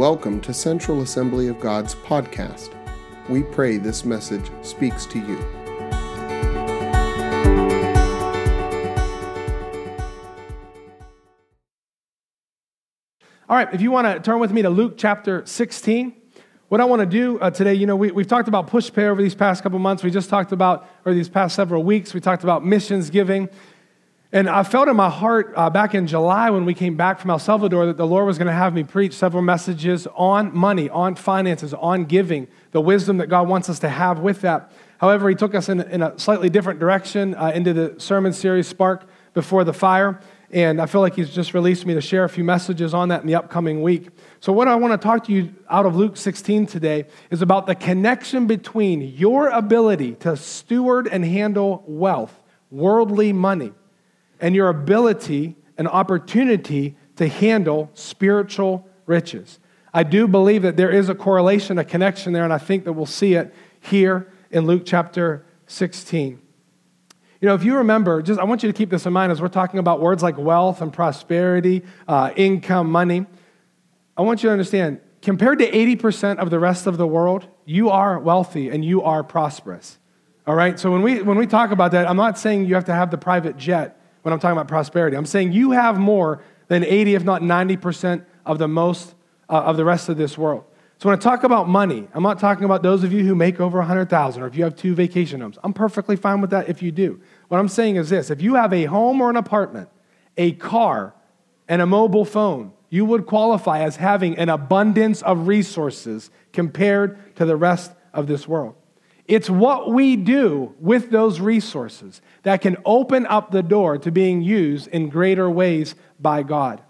Welcome to Central Assembly of God's podcast. We pray this message speaks to you. All right, if you want to turn with me to Luke chapter 16, what I want to do uh, today, you know, we, we've talked about Pushpay over these past couple months. We just talked about, or these past several weeks, we talked about missions giving. And I felt in my heart uh, back in July when we came back from El Salvador that the Lord was going to have me preach several messages on money, on finances, on giving, the wisdom that God wants us to have with that. However, He took us in, in a slightly different direction uh, into the sermon series, Spark Before the Fire. And I feel like he's just released me to share a few messages on that in the upcoming week. So, what I want to talk to you out of Luke 16 today is about the connection between your ability to steward and handle wealth, worldly money, and your ability and opportunity to handle spiritual riches. I do believe that there is a correlation, a connection there, and I think that we'll see it here in Luke chapter 16. You know, if you remember, just I want you to keep this in mind as we're talking about words like wealth and prosperity, uh, income, money. I want you to understand, compared to 80% of the rest of the world, you are wealthy and you are prosperous. All right? So when we, when we talk about that, I'm not saying you have to have the private jet when I'm talking about prosperity. I'm saying you have more than 80, if not 90% of the most uh, of the rest of this world. So when I talk about money, I'm not talking about those of you who make over 100,000 or if you have two vacation homes. I'm perfectly fine with that if you do. What I'm saying is this, if you have a home or an apartment, a car, and a mobile phone, you would qualify as having an abundance of resources compared to the rest of this world. It's what we do with those resources that can open up the door to being used in greater ways by God.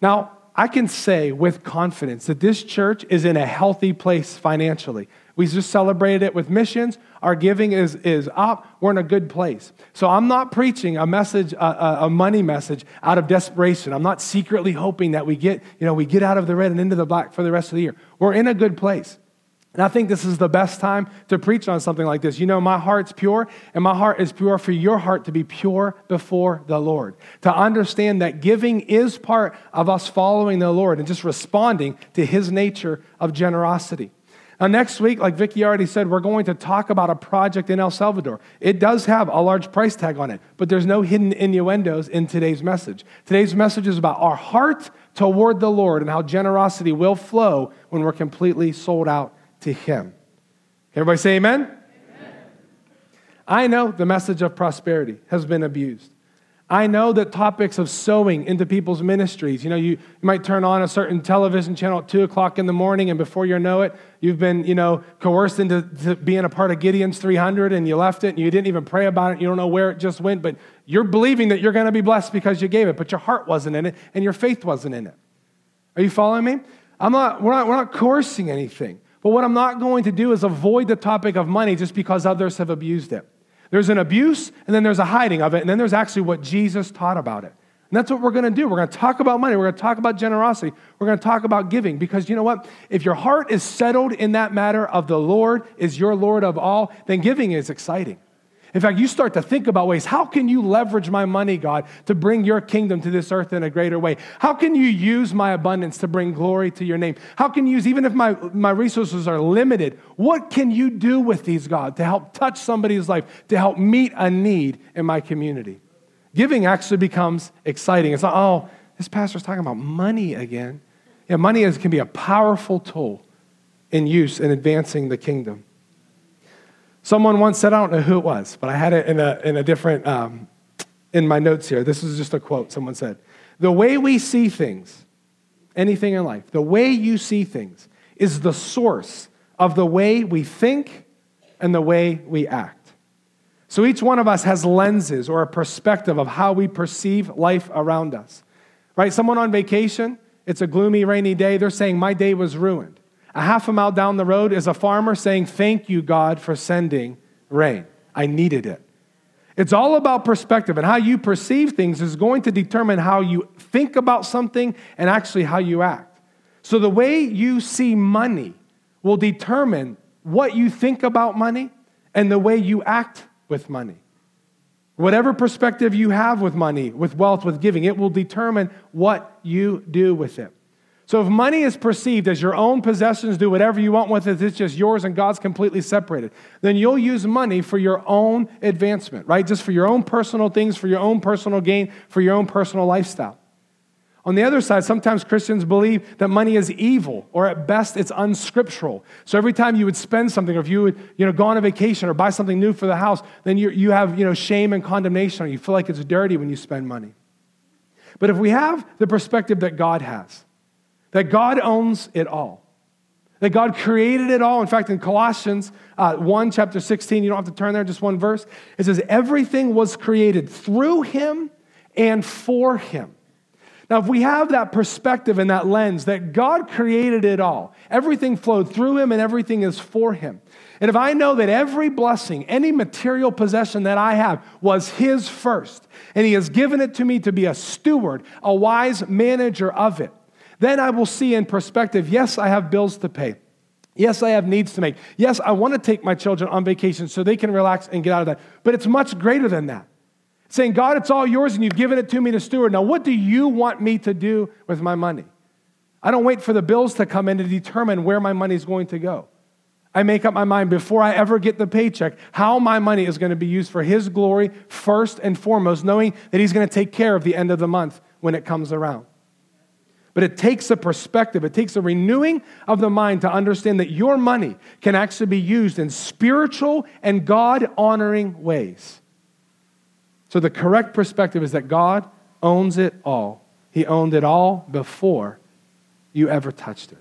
Now, I can say with confidence that this church is in a healthy place financially. We just celebrated it with missions. Our giving is, is up. We're in a good place. So I'm not preaching a message, a, a money message out of desperation. I'm not secretly hoping that we get, you know, we get out of the red and into the black for the rest of the year. We're in a good place. And I think this is the best time to preach on something like this. You know, my heart's pure, and my heart is pure for your heart to be pure before the Lord. To understand that giving is part of us following the Lord and just responding to his nature of generosity. Now, next week, like Vicki already said, we're going to talk about a project in El Salvador. It does have a large price tag on it, but there's no hidden innuendos in today's message. Today's message is about our heart toward the Lord and how generosity will flow when we're completely sold out to Him. Everybody say amen? amen? I know the message of prosperity has been abused. I know that topics of sowing into people's ministries, you know, you, you might turn on a certain television channel at 2 o'clock in the morning, and before you know it, you've been, you know, coerced into being a part of Gideon's 300, and you left it, and you didn't even pray about it. You don't know where it just went, but you're believing that you're going to be blessed because you gave it, but your heart wasn't in it, and your faith wasn't in it. Are you following me? I'm not, we're, not, we're not coercing anything. But what I'm not going to do is avoid the topic of money just because others have abused it. There's an abuse, and then there's a hiding of it, and then there's actually what Jesus taught about it. And that's what we're going to do. We're going to talk about money. We're going to talk about generosity. We're going to talk about giving because you know what? If your heart is settled in that matter of the Lord is your Lord of all, then giving is exciting. In fact, you start to think about ways how can you leverage my money, God, to bring your kingdom to this earth in a greater way? How can you use my abundance to bring glory to your name? How can you use, even if my, my resources are limited, what can you do with these, God, to help touch somebody's life, to help meet a need in my community? Giving actually becomes exciting. It's not, oh, this pastor's talking about money again. Yeah, money is, can be a powerful tool in use in advancing the kingdom. Someone once said, I don't know who it was, but I had it in a, in a different, um, in my notes here. This is just a quote someone said. The way we see things, anything in life, the way you see things is the source of the way we think and the way we act. So each one of us has lenses or a perspective of how we perceive life around us. Right? Someone on vacation, it's a gloomy, rainy day, they're saying, My day was ruined. A half a mile down the road is a farmer saying, Thank you, God, for sending rain. I needed it. It's all about perspective, and how you perceive things is going to determine how you think about something and actually how you act. So, the way you see money will determine what you think about money and the way you act with money. Whatever perspective you have with money, with wealth, with giving, it will determine what you do with it. So if money is perceived as your own possessions, do whatever you want with it, it's just yours and God's completely separated, then you'll use money for your own advancement, right? Just for your own personal things, for your own personal gain, for your own personal lifestyle. On the other side, sometimes Christians believe that money is evil, or at best, it's unscriptural. So every time you would spend something, or if you would you know, go on a vacation or buy something new for the house, then you, you have you know, shame and condemnation. Or you feel like it's dirty when you spend money. But if we have the perspective that God has, that God owns it all. That God created it all. In fact, in Colossians uh, 1, chapter 16, you don't have to turn there, just one verse. It says, Everything was created through him and for him. Now, if we have that perspective and that lens that God created it all, everything flowed through him and everything is for him. And if I know that every blessing, any material possession that I have was his first, and he has given it to me to be a steward, a wise manager of it, then I will see in perspective yes, I have bills to pay. Yes, I have needs to make. Yes, I want to take my children on vacation so they can relax and get out of that. But it's much greater than that. Saying, God, it's all yours and you've given it to me to steward. Now, what do you want me to do with my money? I don't wait for the bills to come in to determine where my money is going to go. I make up my mind before I ever get the paycheck how my money is going to be used for His glory first and foremost, knowing that He's going to take care of the end of the month when it comes around. But it takes a perspective, it takes a renewing of the mind to understand that your money can actually be used in spiritual and God honoring ways. So the correct perspective is that God owns it all. He owned it all before you ever touched it.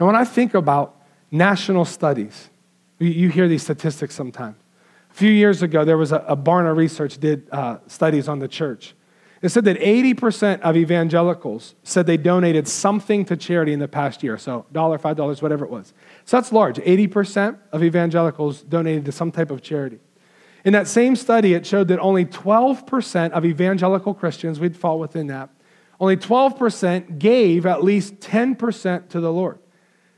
Now, when I think about national studies, you hear these statistics sometimes. A few years ago, there was a, a Barna Research did uh, studies on the church. It said that 80% of evangelicals said they donated something to charity in the past year. So, dollar, five dollars, whatever it was. So that's large. 80% of evangelicals donated to some type of charity. In that same study, it showed that only 12% of evangelical Christians, we'd fall within that, only 12% gave at least 10% to the Lord.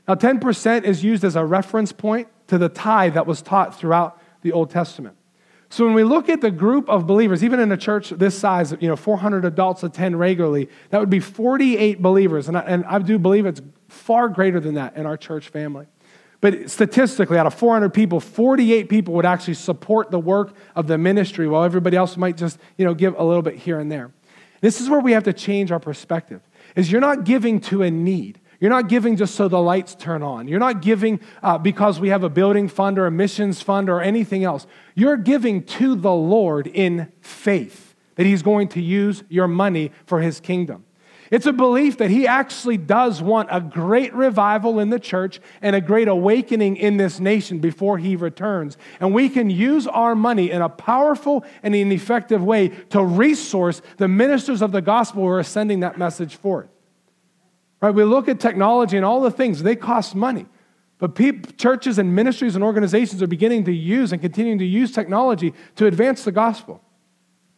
Now, 10% is used as a reference point to the tithe that was taught throughout the Old Testament. So when we look at the group of believers, even in a church this size, you know, 400 adults attend regularly, that would be 48 believers. And I, and I do believe it's far greater than that in our church family. But statistically, out of 400 people, 48 people would actually support the work of the ministry, while everybody else might just, you know, give a little bit here and there. This is where we have to change our perspective. Is you're not giving to a need. You're not giving just so the lights turn on. You're not giving uh, because we have a building fund or a missions fund or anything else. You're giving to the Lord in faith that He's going to use your money for His kingdom. It's a belief that He actually does want a great revival in the church and a great awakening in this nation before He returns. And we can use our money in a powerful and an effective way to resource the ministers of the gospel who are sending that message forth. Right? We look at technology and all the things, they cost money. But churches and ministries and organizations are beginning to use and continuing to use technology to advance the gospel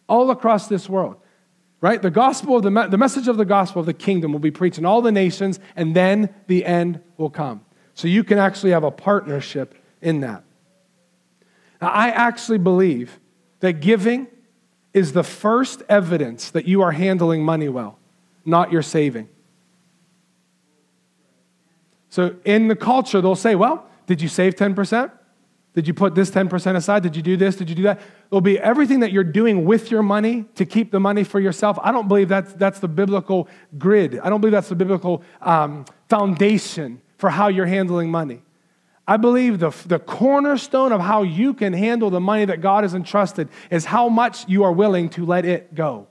all across this world. Right? The gospel of the, the message of the gospel of the kingdom will be preached in all the nations, and then the end will come. So you can actually have a partnership in that. Now, I actually believe that giving is the first evidence that you are handling money well, not your saving. So in the culture, they'll say, well, did you save 10%? Did you put this 10% aside? Did you do this? Did you do that? It'll be everything that you're doing with your money to keep the money for yourself. I don't believe that's, that's the biblical grid. I don't believe that's the biblical um, foundation for how you're handling money. I believe the, the cornerstone of how you can handle the money that God has entrusted is how much you are willing to let it go.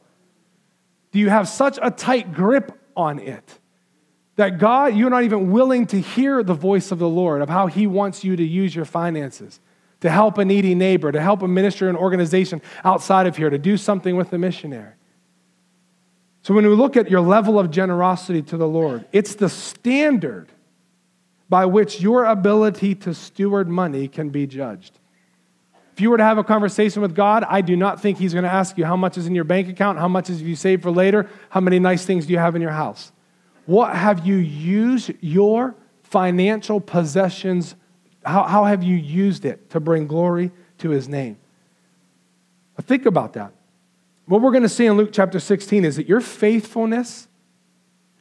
Do you have such a tight grip on it that God, you're not even willing to hear the voice of the Lord of how He wants you to use your finances to help a needy neighbor, to help a minister an organization outside of here, to do something with the missionary. So when we look at your level of generosity to the Lord, it's the standard by which your ability to steward money can be judged. If you were to have a conversation with God, I do not think He's going to ask you how much is in your bank account, how much is you saved for later, how many nice things do you have in your house. What have you used your financial possessions? How, how have you used it to bring glory to his name? Think about that. What we're going to see in Luke chapter 16 is that your faithfulness,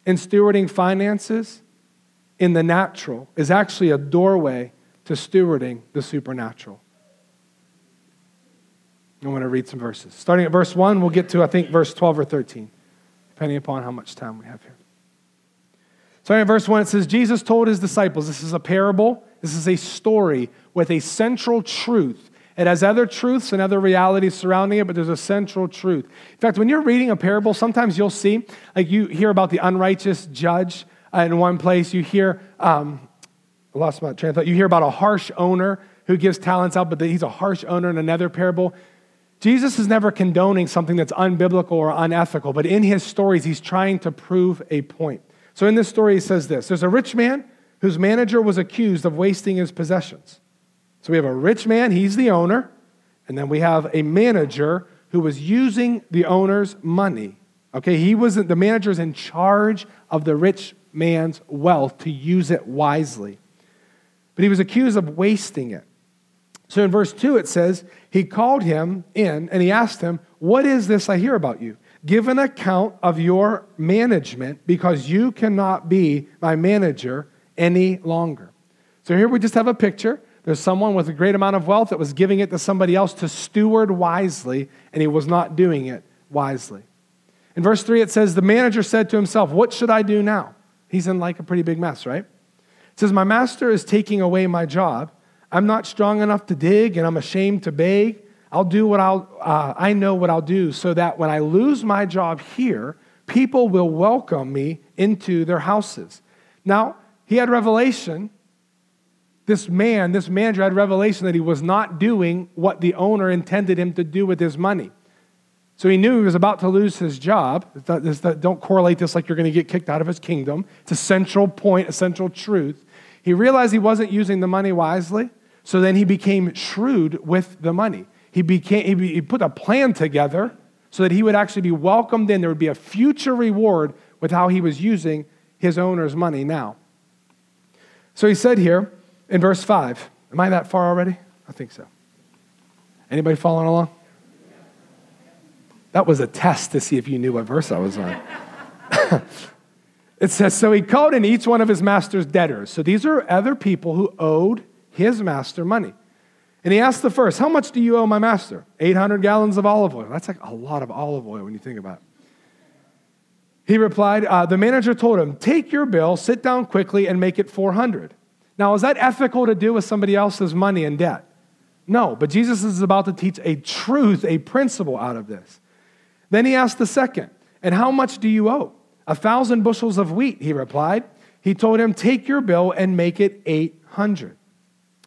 in stewarding finances in the natural is actually a doorway to stewarding the supernatural. I want to read some verses. Starting at verse 1, we'll get to, I think, verse 12 or 13, depending upon how much time we have here. Starting at verse 1, it says, Jesus told his disciples, this is a parable, this is a story with a central truth. It has other truths and other realities surrounding it, but there's a central truth. In fact, when you're reading a parable, sometimes you'll see, like you hear about the unrighteous judge uh, in one place, you hear, um, I lost my train of thought, you hear about a harsh owner who gives talents out, but he's a harsh owner in another parable. Jesus is never condoning something that's unbiblical or unethical, but in his stories, he's trying to prove a point. So in this story, he says this There's a rich man whose manager was accused of wasting his possessions. So we have a rich man, he's the owner, and then we have a manager who was using the owner's money. Okay, he wasn't, the manager's in charge of the rich man's wealth to use it wisely. But he was accused of wasting it. So in verse 2, it says, He called him in and he asked him, What is this I hear about you? Give an account of your management because you cannot be my manager any longer. So here we just have a picture. There's someone with a great amount of wealth that was giving it to somebody else to steward wisely, and he was not doing it wisely. In verse 3, it says, The manager said to himself, What should I do now? He's in like a pretty big mess, right? It says, My master is taking away my job I'm not strong enough to dig and I'm ashamed to beg. I'll do what I'll, uh, I know what I'll do so that when I lose my job here, people will welcome me into their houses. Now, he had revelation. This man, this manager had revelation that he was not doing what the owner intended him to do with his money. So he knew he was about to lose his job. Don't correlate this like you're going to get kicked out of his kingdom. It's a central point, a central truth. He realized he wasn't using the money wisely. So then he became shrewd with the money. He, became, he put a plan together so that he would actually be welcomed in. There would be a future reward with how he was using his owner's money now. So he said here in verse 5, am I that far already? I think so. Anybody following along? That was a test to see if you knew what verse I was on. it says, So he called in each one of his master's debtors. So these are other people who owed his master money. And he asked the first, How much do you owe my master? 800 gallons of olive oil. That's like a lot of olive oil when you think about it. He replied, uh, The manager told him, Take your bill, sit down quickly, and make it 400. Now, is that ethical to do with somebody else's money and debt? No, but Jesus is about to teach a truth, a principle out of this. Then he asked the second, And how much do you owe? A thousand bushels of wheat, he replied. He told him, Take your bill and make it 800.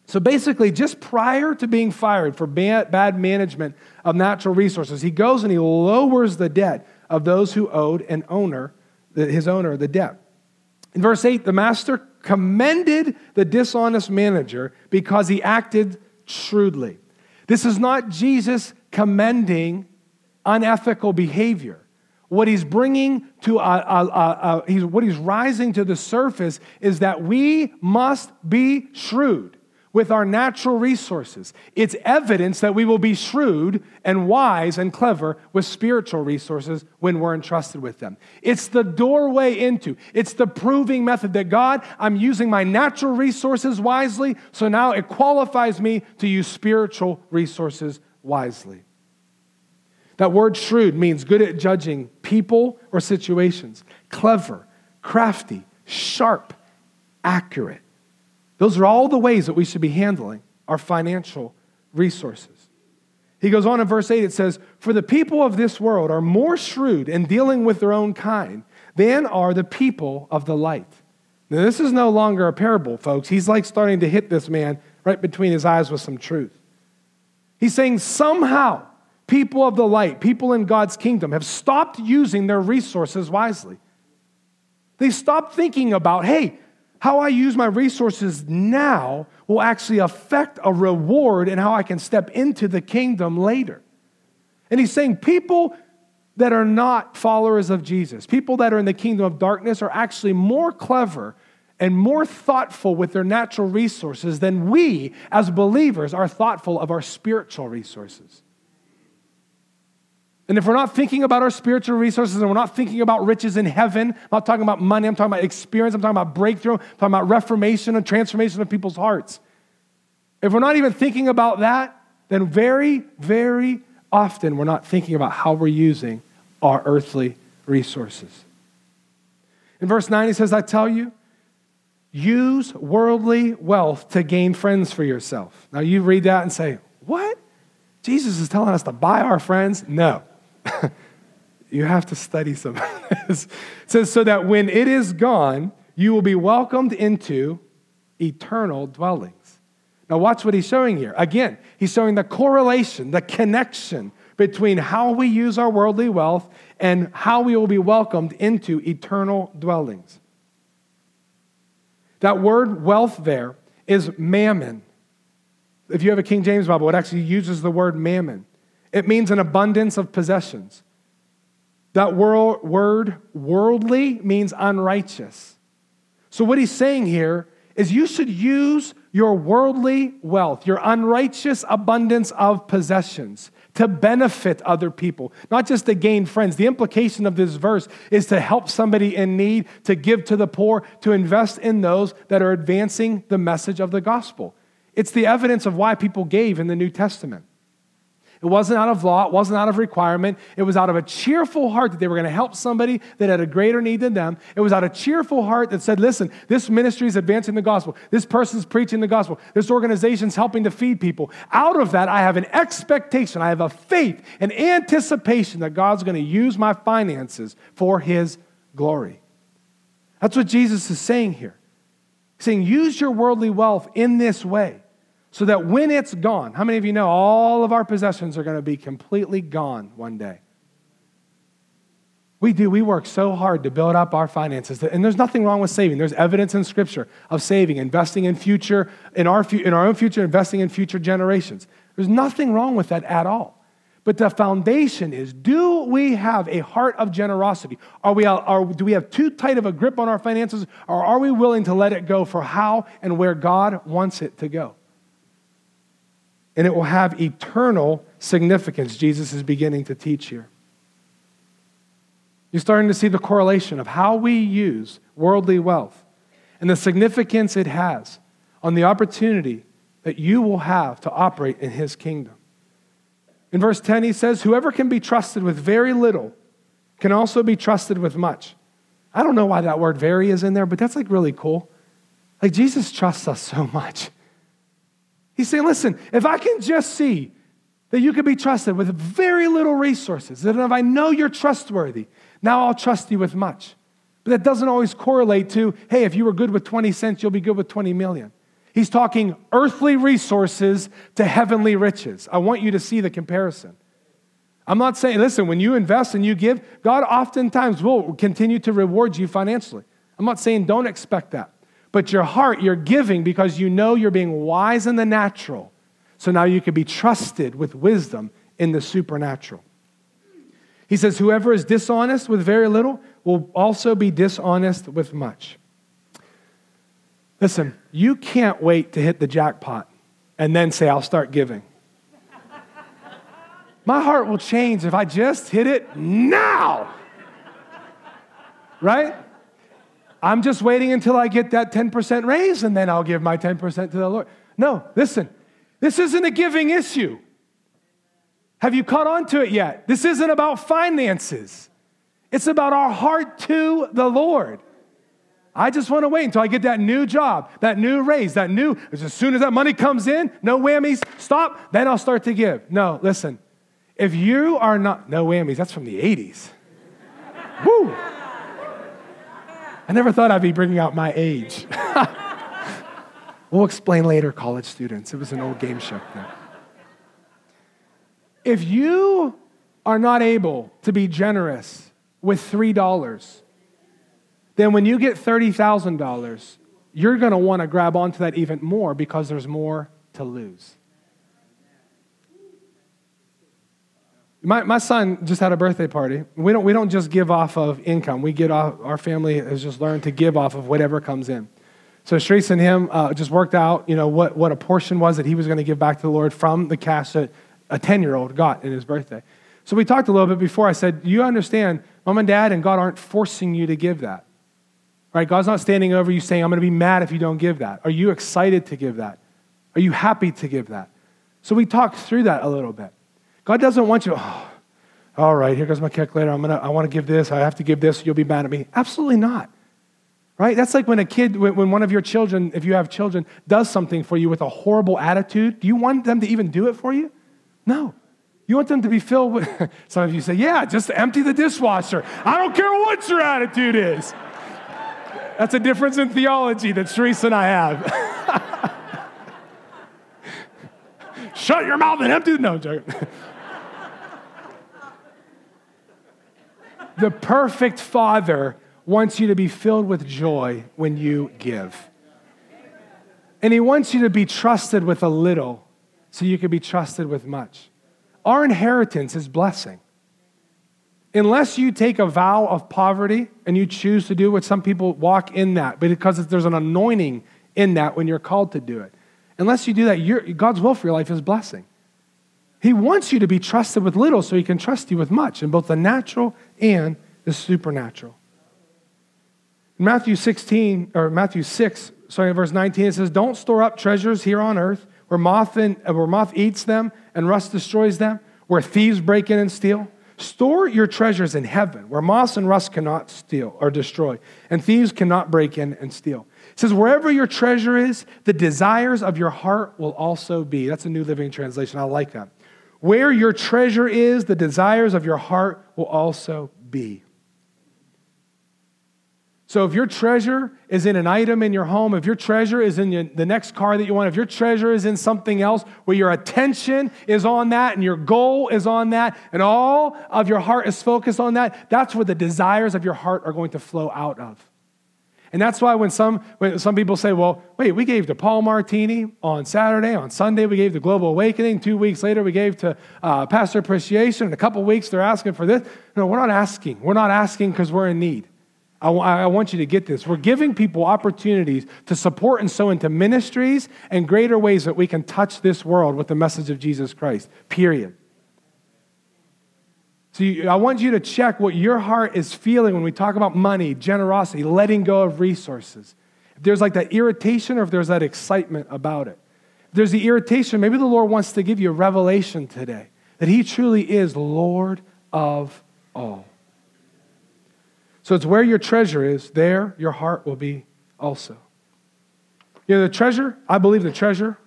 So basically, just prior to being fired for bad management of natural resources, he goes and he lowers the debt of those who owed an owner, his owner, the debt. In verse 8, the master commended the dishonest manager because he acted shrewdly. This is not Jesus commending unethical behavior. What he's bringing to, a, he's, what he's rising to the surface is that we must be shrewd with our natural resources. It's evidence that we will be shrewd and wise and clever with spiritual resources when we're entrusted with them. It's the doorway into, it's the proving method that God, I'm using my natural resources wisely, so now it qualifies me to use spiritual resources wisely. That word shrewd means good at judging people or situations, clever, crafty, sharp, accurate. Those are all the ways that we should be handling our financial resources. He goes on in verse 8, it says, For the people of this world are more shrewd in dealing with their own kind than are the people of the light. Now, this is no longer a parable, folks. He's like starting to hit this man right between his eyes with some truth. He's saying somehow people of the light, people in God's kingdom, have stopped using their resources wisely. They stopped thinking about, hey, how I use my resources now will actually affect a reward and how I can step into the kingdom later. And he's saying people that are not followers of Jesus, people that are in the kingdom of darkness, are actually more clever and more thoughtful with their natural resources than we as believers are thoughtful of our spiritual resources. And if we're not thinking about our spiritual resources and we're not thinking about riches in heaven, I'm not talking about money, I'm talking about experience, I'm talking about breakthrough, I'm talking about reformation and transformation of people's hearts. If we're not even thinking about that, then very, very often we're not thinking about how we're using our earthly resources. In verse 9, he says, I tell you, use worldly wealth to gain friends for yourself. Now you read that and say, What? Jesus is telling us to buy our friends? No. you have to study some of this. It says, so that when it is gone, you will be welcomed into eternal dwellings. Now, watch what he's showing here. Again, he's showing the correlation, the connection between how we use our worldly wealth and how we will be welcomed into eternal dwellings. That word wealth there is mammon. If you have a King James Bible, it actually uses the word mammon. It means an abundance of possessions. That word worldly means unrighteous. So, what he's saying here is you should use your worldly wealth, your unrighteous abundance of possessions, to benefit other people, not just to gain friends. The implication of this verse is to help somebody in need, to give to the poor, to invest in those that are advancing the message of the gospel. It's the evidence of why people gave in the New Testament. It wasn't out of law, it wasn't out of requirement. It was out of a cheerful heart that they were going to help somebody that had a greater need than them. It was out of a cheerful heart that said, listen, this ministry is advancing the gospel. This person's preaching the gospel. This organization's helping to feed people. Out of that, I have an expectation, I have a faith, an anticipation that God's going to use my finances for his glory. That's what Jesus is saying here. He's saying, use your worldly wealth in this way so that when it's gone, how many of you know all of our possessions are going to be completely gone one day? We do. We work so hard to build up our finances. And there's nothing wrong with saving. There's evidence in Scripture of saving, investing in future, in our, in our own future, investing in future generations. There's nothing wrong with that at all. But the foundation is do we have a heart of generosity? Are we, are, do we have too tight of a grip on our finances? Or are we willing to let it go for how and where God wants it to go? And it will have eternal significance, Jesus is beginning to teach here. You're starting to see the correlation of how we use worldly wealth and the significance it has on the opportunity that you will have to operate in his kingdom. In verse 10, he says, Whoever can be trusted with very little can also be trusted with much. I don't know why that word very is in there, but that's like really cool. Like Jesus trusts us so much. He's saying, listen, if I can just see that you can be trusted with very little resources, that if I know you're trustworthy, now I'll trust you with much. But that doesn't always correlate to, hey, if you were good with 20 cents, you'll be good with 20 million. He's talking earthly resources to heavenly riches. I want you to see the comparison. I'm not saying, listen, when you invest and you give, God oftentimes will continue to reward you financially. I'm not saying don't expect that. But your heart, you're giving because you know you're being wise in the natural. So now you can be trusted with wisdom in the supernatural. He says, Whoever is dishonest with very little will also be dishonest with much. Listen, you can't wait to hit the jackpot and then say, I'll start giving. My heart will change if I just hit it now. Right? I'm just waiting until I get that 10% raise and then I'll give my 10% to the Lord. No, listen, this isn't a giving issue. Have you caught on to it yet? This isn't about finances, it's about our heart to the Lord. I just want to wait until I get that new job, that new raise, that new, as soon as that money comes in, no whammies, stop, then I'll start to give. No, listen, if you are not, no whammies, that's from the 80s. Woo! I never thought I'd be bringing out my age. we'll explain later, college students. It was an old game show. If you are not able to be generous with $3, then when you get $30,000, you're going to want to grab onto that even more because there's more to lose. My, my son just had a birthday party. We don't, we don't just give off of income. We get off, our family has just learned to give off of whatever comes in. So Shreese and him uh, just worked out, you know, what, what a portion was that he was going to give back to the Lord from the cash that a 10-year-old got in his birthday. So we talked a little bit before. I said, You understand, mom and dad and God aren't forcing you to give that. Right? God's not standing over you saying, I'm going to be mad if you don't give that. Are you excited to give that? Are you happy to give that? So we talked through that a little bit. God doesn't want you, oh, all right, here goes my calculator. I'm gonna, I want to give this. I have to give this. You'll be mad at me. Absolutely not. Right? That's like when a kid, when one of your children, if you have children, does something for you with a horrible attitude. Do you want them to even do it for you? No. You want them to be filled with, some of you say, yeah, just empty the dishwasher. I don't care what your attitude is. That's a difference in theology that Teresa and I have. Shut your mouth and empty. the, No, I'm the perfect father wants you to be filled with joy when you give. And he wants you to be trusted with a little so you can be trusted with much. Our inheritance is blessing. Unless you take a vow of poverty and you choose to do what some people walk in that, because there's an anointing in that when you're called to do it. Unless you do that, God's will for your life is blessing. He wants you to be trusted with little so he can trust you with much in both the natural and the supernatural. In Matthew 16, or Matthew 6, sorry, verse 19, it says, Don't store up treasures here on earth where moth, and, where moth eats them and rust destroys them, where thieves break in and steal. Store your treasures in heaven, where moths and rust cannot steal or destroy, and thieves cannot break in and steal. It says, Wherever your treasure is, the desires of your heart will also be. That's a New Living Translation. I like that. Where your treasure is, the desires of your heart will also be. So if your treasure is in an item in your home, if your treasure is in the next car that you want, if your treasure is in something else where your attention is on that and your goal is on that and all of your heart is focused on that, that's where the desires of your heart are going to flow out of. And that's why when some, when some people say, well, wait, we gave to Paul Martini on Saturday, on Sunday we gave to Global Awakening, two weeks later we gave to uh, Pastor Appreciation, in a couple weeks they're asking for this. No, we're not asking. We're not asking because we're in need. I, I want you to get this. We're giving people opportunities to support and sow into ministries and greater ways that we can touch this world with the message of Jesus Christ, period. So you, I want you to check what your heart is feeling when we talk about money, generosity, letting go of resources. If there's like that irritation or if there's that excitement about it. If there's the irritation, maybe the Lord wants to give you a revelation today that He truly is Lord of all. So it's where your treasure is, there your heart will be also. You know, the treasure, I believe the treasure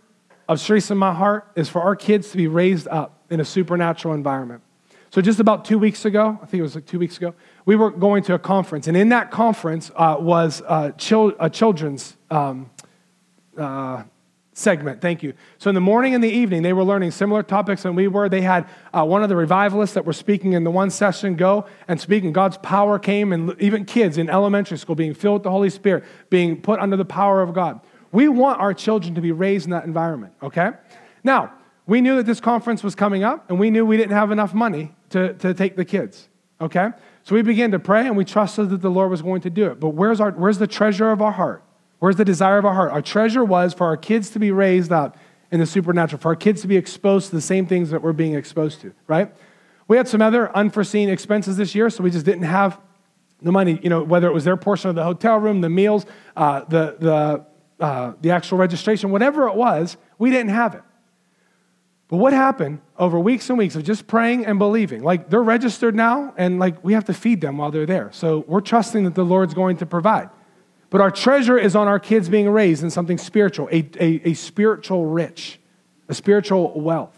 of Sharice in my heart is for our kids to be raised up in a supernatural environment. So just about two weeks ago, I think it was like two weeks ago, we were going to a conference, and in that conference uh, was uh, chil- a children's um, uh, segment. Thank you. So in the morning and the evening, they were learning similar topics than we were. They had uh, one of the revivalists that were speaking in the one session go and speaking. God's power came, and even kids in elementary school being filled with the Holy Spirit, being put under the power of God. We want our children to be raised in that environment, okay? Now, we knew that this conference was coming up, and we knew we didn't have enough money to, to take the kids, okay? So we began to pray, and we trusted that the Lord was going to do it. But where's, our, where's the treasure of our heart? Where's the desire of our heart? Our treasure was for our kids to be raised up in the supernatural, for our kids to be exposed to the same things that we're being exposed to, right? We had some other unforeseen expenses this year, so we just didn't have the money, you know, whether it was their portion of the hotel room, the meals, uh, the, the, uh, the actual registration, whatever it was, we didn't have it. But what happened over weeks and weeks of just praying and believing? Like they're registered now, and like we have to feed them while they're there. So we're trusting that the Lord's going to provide. But our treasure is on our kids being raised in something spiritual, a, a, a spiritual rich, a spiritual wealth.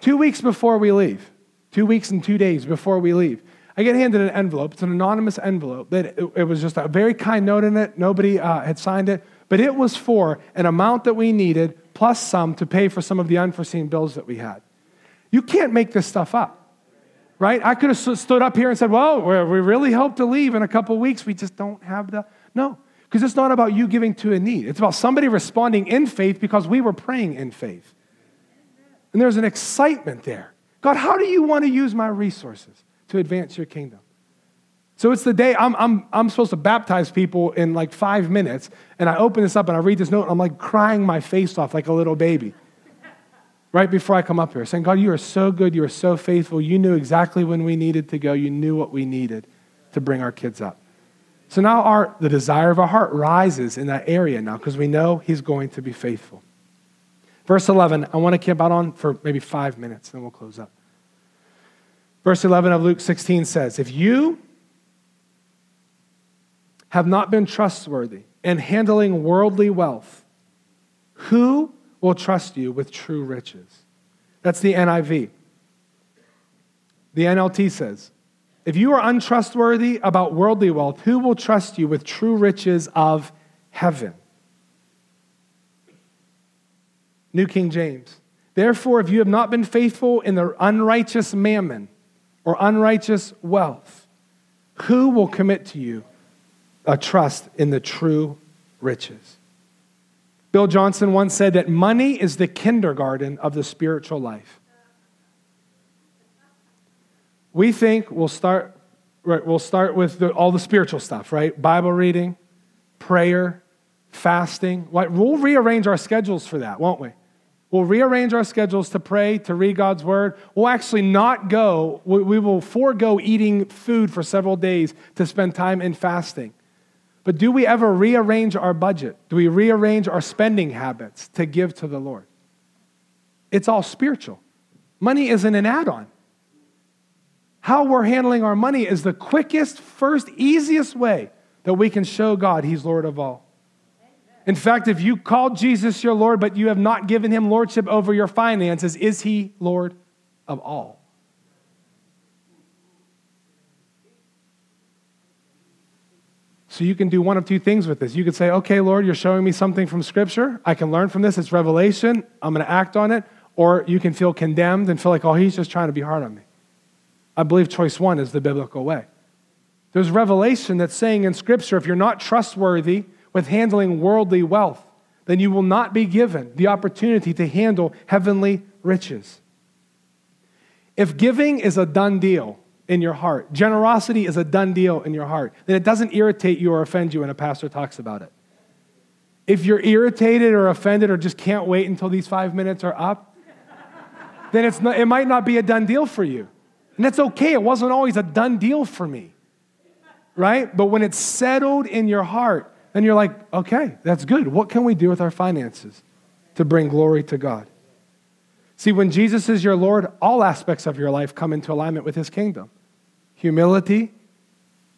Two weeks before we leave, two weeks and two days before we leave, I get handed an envelope. It's an anonymous envelope. That it, it was just a very kind note in it. Nobody uh, had signed it, but it was for an amount that we needed plus some to pay for some of the unforeseen bills that we had. You can't make this stuff up, right? I could have stood up here and said, "Well, we really hope to leave in a couple weeks. We just don't have the no." Because it's not about you giving to a need. It's about somebody responding in faith because we were praying in faith. And there's an excitement there. God, how do you want to use my resources to advance your kingdom? So it's the day I'm, I'm, I'm supposed to baptize people in like five minutes, and I open this up and I read this note, and I'm like crying my face off like a little baby. right before I come up here, saying, God, you are so good. You are so faithful. You knew exactly when we needed to go. You knew what we needed to bring our kids up. So now our, the desire of our heart rises in that area now because we know He's going to be faithful. Verse 11, I want to camp out on for maybe five minutes, then we'll close up. Verse 11 of Luke 16 says, If you have not been trustworthy in handling worldly wealth, who will trust you with true riches? That's the NIV. The NLT says, If you are untrustworthy about worldly wealth, who will trust you with true riches of heaven? New King James. Therefore, if you have not been faithful in the unrighteous mammon or unrighteous wealth, who will commit to you a trust in the true riches? Bill Johnson once said that money is the kindergarten of the spiritual life. We think we'll start, right, we'll start with the, all the spiritual stuff, right? Bible reading, prayer, fasting. We'll rearrange our schedules for that, won't we? We'll rearrange our schedules to pray, to read God's word. We'll actually not go, we will forego eating food for several days to spend time in fasting. But do we ever rearrange our budget? Do we rearrange our spending habits to give to the Lord? It's all spiritual. Money isn't an add on. How we're handling our money is the quickest, first, easiest way that we can show God He's Lord of all. In fact, if you call Jesus your Lord, but you have not given him lordship over your finances, is he Lord of all? So you can do one of two things with this. You could say, okay, Lord, you're showing me something from Scripture. I can learn from this. It's revelation. I'm going to act on it. Or you can feel condemned and feel like, oh, he's just trying to be hard on me. I believe choice one is the biblical way. There's revelation that's saying in Scripture, if you're not trustworthy, with handling worldly wealth, then you will not be given the opportunity to handle heavenly riches. If giving is a done deal in your heart, generosity is a done deal in your heart, then it doesn't irritate you or offend you when a pastor talks about it. If you're irritated or offended or just can't wait until these five minutes are up, then it's not, it might not be a done deal for you. And that's okay. It wasn't always a done deal for me. Right? But when it's settled in your heart, then you're like, okay, that's good. What can we do with our finances to bring glory to God? See, when Jesus is your Lord, all aspects of your life come into alignment with his kingdom humility,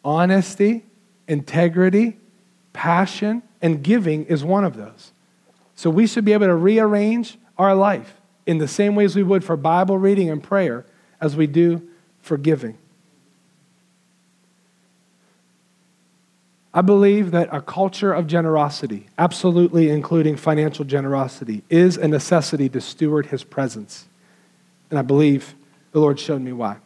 honesty, integrity, passion, and giving is one of those. So we should be able to rearrange our life in the same ways we would for Bible reading and prayer as we do for giving. I believe that a culture of generosity, absolutely including financial generosity, is a necessity to steward his presence. And I believe the Lord showed me why.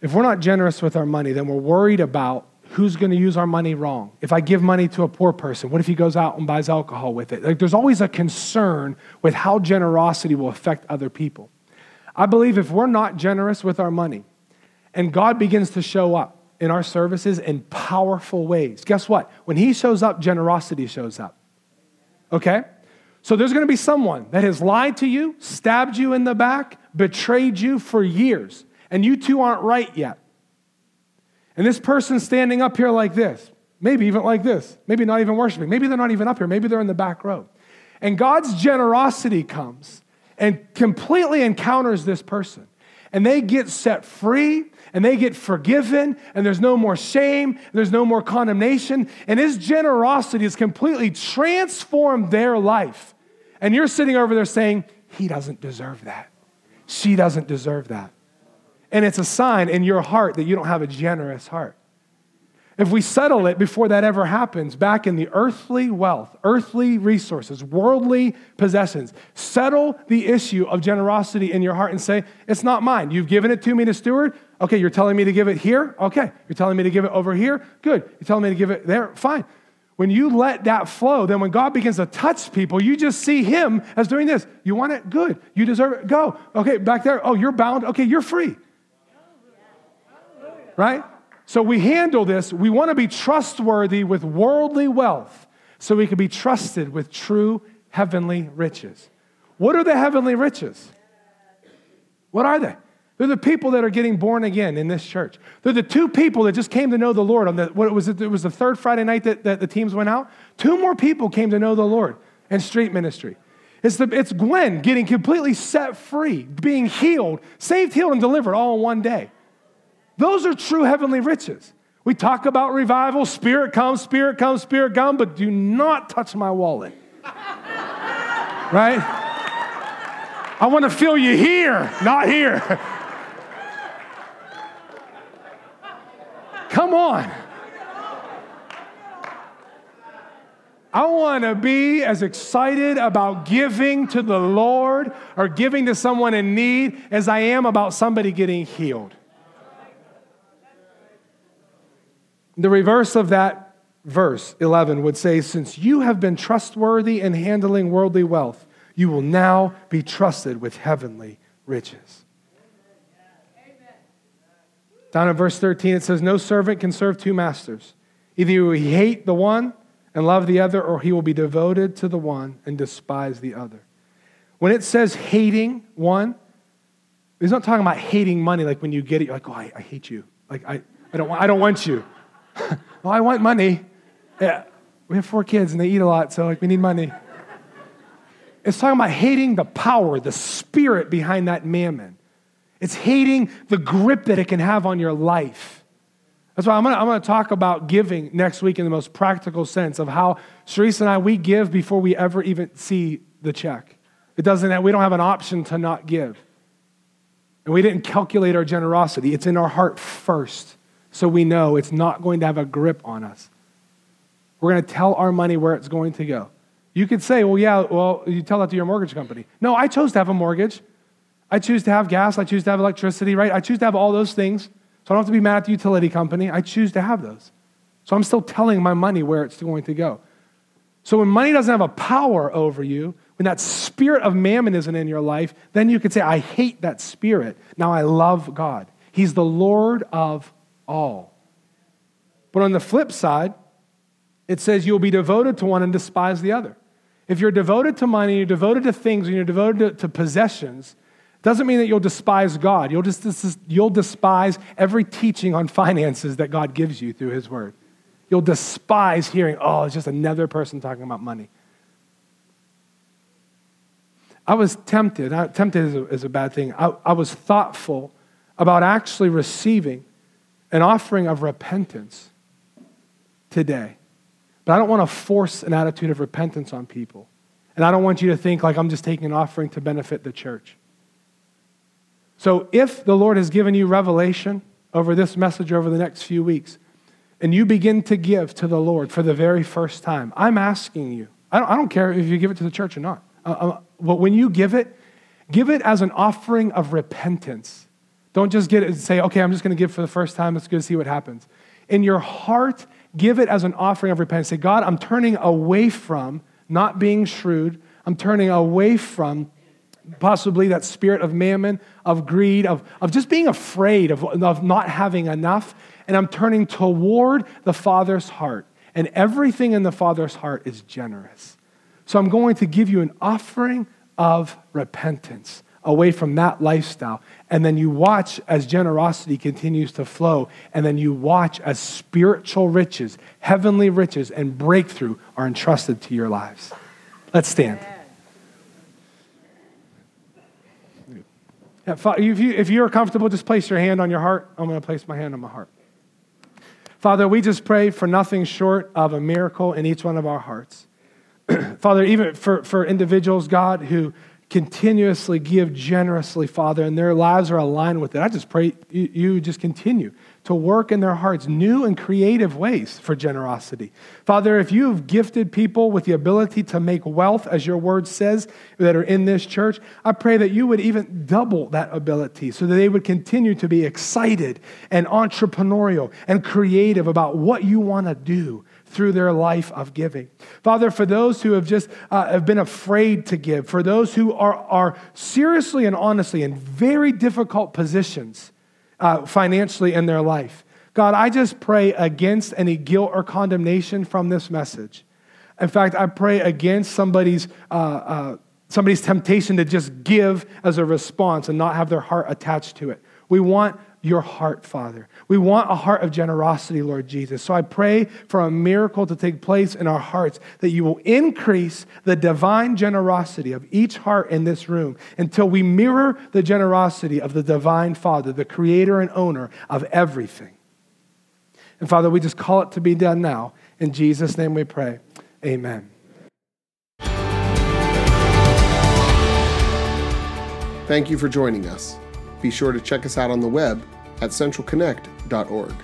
If we're not generous with our money, then we're worried about who's going to use our money wrong. If I give money to a poor person, what if he goes out and buys alcohol with it? Like there's always a concern with how generosity will affect other people. I believe if we're not generous with our money and God begins to show up, in our services in powerful ways. Guess what? When He shows up, generosity shows up. Okay? So there's going to be someone that has lied to you, stabbed you in the back, betrayed you for years, and you two aren't right yet. And this person's standing up here like this, maybe even like this, maybe not even worshiping, maybe they're not even up here, maybe they're in the back row. And God's generosity comes and completely encounters this person. And they get set free and they get forgiven, and there's no more shame, there's no more condemnation, and His generosity has completely transformed their life. And you're sitting over there saying, He doesn't deserve that. She doesn't deserve that. And it's a sign in your heart that you don't have a generous heart. If we settle it before that ever happens, back in the earthly wealth, earthly resources, worldly possessions, settle the issue of generosity in your heart and say, It's not mine. You've given it to me to steward. Okay, you're telling me to give it here? Okay. You're telling me to give it over here? Good. You're telling me to give it there? Fine. When you let that flow, then when God begins to touch people, you just see Him as doing this. You want it? Good. You deserve it? Go. Okay, back there. Oh, you're bound. Okay, you're free. Right? So we handle this. We want to be trustworthy with worldly wealth so we can be trusted with true heavenly riches. What are the heavenly riches? What are they? They're the people that are getting born again in this church. They're the two people that just came to know the Lord on the, what was it? It was the third Friday night that, that the teams went out. Two more people came to know the Lord in street ministry. It's, the, it's Gwen getting completely set free, being healed, saved, healed, and delivered all in one day. Those are true heavenly riches. We talk about revival, spirit comes, spirit comes, spirit comes, but do not touch my wallet. right? I want to feel you here, not here. Come on. I want to be as excited about giving to the Lord or giving to someone in need as I am about somebody getting healed. The reverse of that verse, 11, would say, Since you have been trustworthy in handling worldly wealth, you will now be trusted with heavenly riches. Down in verse 13, it says, No servant can serve two masters. Either you hate the one and love the other, or he will be devoted to the one and despise the other. When it says hating one, it's not talking about hating money, like when you get it, you're like, oh, I, I hate you. Like, I, I, don't, I don't want you. well, I want money. Yeah, we have four kids and they eat a lot, so like we need money. It's talking about hating the power, the spirit behind that mammon. It's hating the grip that it can have on your life. That's why I'm going to talk about giving next week in the most practical sense of how Sharice and I, we give before we ever even see the check. It doesn't, we don't have an option to not give. And we didn't calculate our generosity. It's in our heart first. So we know it's not going to have a grip on us. We're going to tell our money where it's going to go. You could say, well, yeah, well, you tell that to your mortgage company. No, I chose to have a mortgage. I choose to have gas. I choose to have electricity, right? I choose to have all those things. So I don't have to be mad at the utility company. I choose to have those. So I'm still telling my money where it's going to go. So when money doesn't have a power over you, when that spirit of mammon isn't in your life, then you could say, I hate that spirit. Now I love God. He's the Lord of all. But on the flip side, it says you'll be devoted to one and despise the other. If you're devoted to money, you're devoted to things, and you're devoted to, to possessions, doesn't mean that you'll despise God. You'll, just, you'll despise every teaching on finances that God gives you through His Word. You'll despise hearing, oh, it's just another person talking about money. I was tempted, tempted is a, is a bad thing. I, I was thoughtful about actually receiving an offering of repentance today. But I don't want to force an attitude of repentance on people. And I don't want you to think like I'm just taking an offering to benefit the church. So if the Lord has given you revelation over this message over the next few weeks, and you begin to give to the Lord for the very first time, I'm asking you, I don't, I don't care if you give it to the church or not, uh, uh, but when you give it, give it as an offering of repentance. Don't just get it and say, okay, I'm just going to give for the first time. Let's go see what happens. In your heart, give it as an offering of repentance. Say, God, I'm turning away from not being shrewd. I'm turning away from possibly that spirit of mammon, of greed, of, of just being afraid of, of not having enough. And I'm turning toward the Father's heart. And everything in the Father's heart is generous. So I'm going to give you an offering of repentance away from that lifestyle. And then you watch as generosity continues to flow. And then you watch as spiritual riches, heavenly riches, and breakthrough are entrusted to your lives. Let's stand. If, you, if you're comfortable, just place your hand on your heart. I'm going to place my hand on my heart. Father, we just pray for nothing short of a miracle in each one of our hearts. Father, even for, for individuals, God, who continuously give generously, Father, and their lives are aligned with it, I just pray you, just continue to work in their hearts new and creative ways for generosity. Father, if you've gifted people with the ability to make wealth, as your word says, that are in this church, I pray that you would even double that ability so that they would continue to be excited and entrepreneurial and creative about what you want to do through their life of giving. Father, for those who have just uh, have been afraid to give, for those who are, are seriously and honestly in very difficult positions, uh, financially in their life. God, I just pray against any guilt or condemnation from this message. In fact, I pray against somebody's uh, uh, somebody's temptation to just give as a response and not have their heart attached to it. We want your heart, Father. We want a heart of generosity, Lord Jesus. So I pray for a miracle to take place in our hearts, that you will increase the divine generosity of each heart in this room until we mirror the generosity of the divine Father, the creator and owner of everything. And Father, we just call it to be done now. In Jesus' name we pray. Amen. Thank you for joining us. Be sure to check us out on the web at centralconnect.org.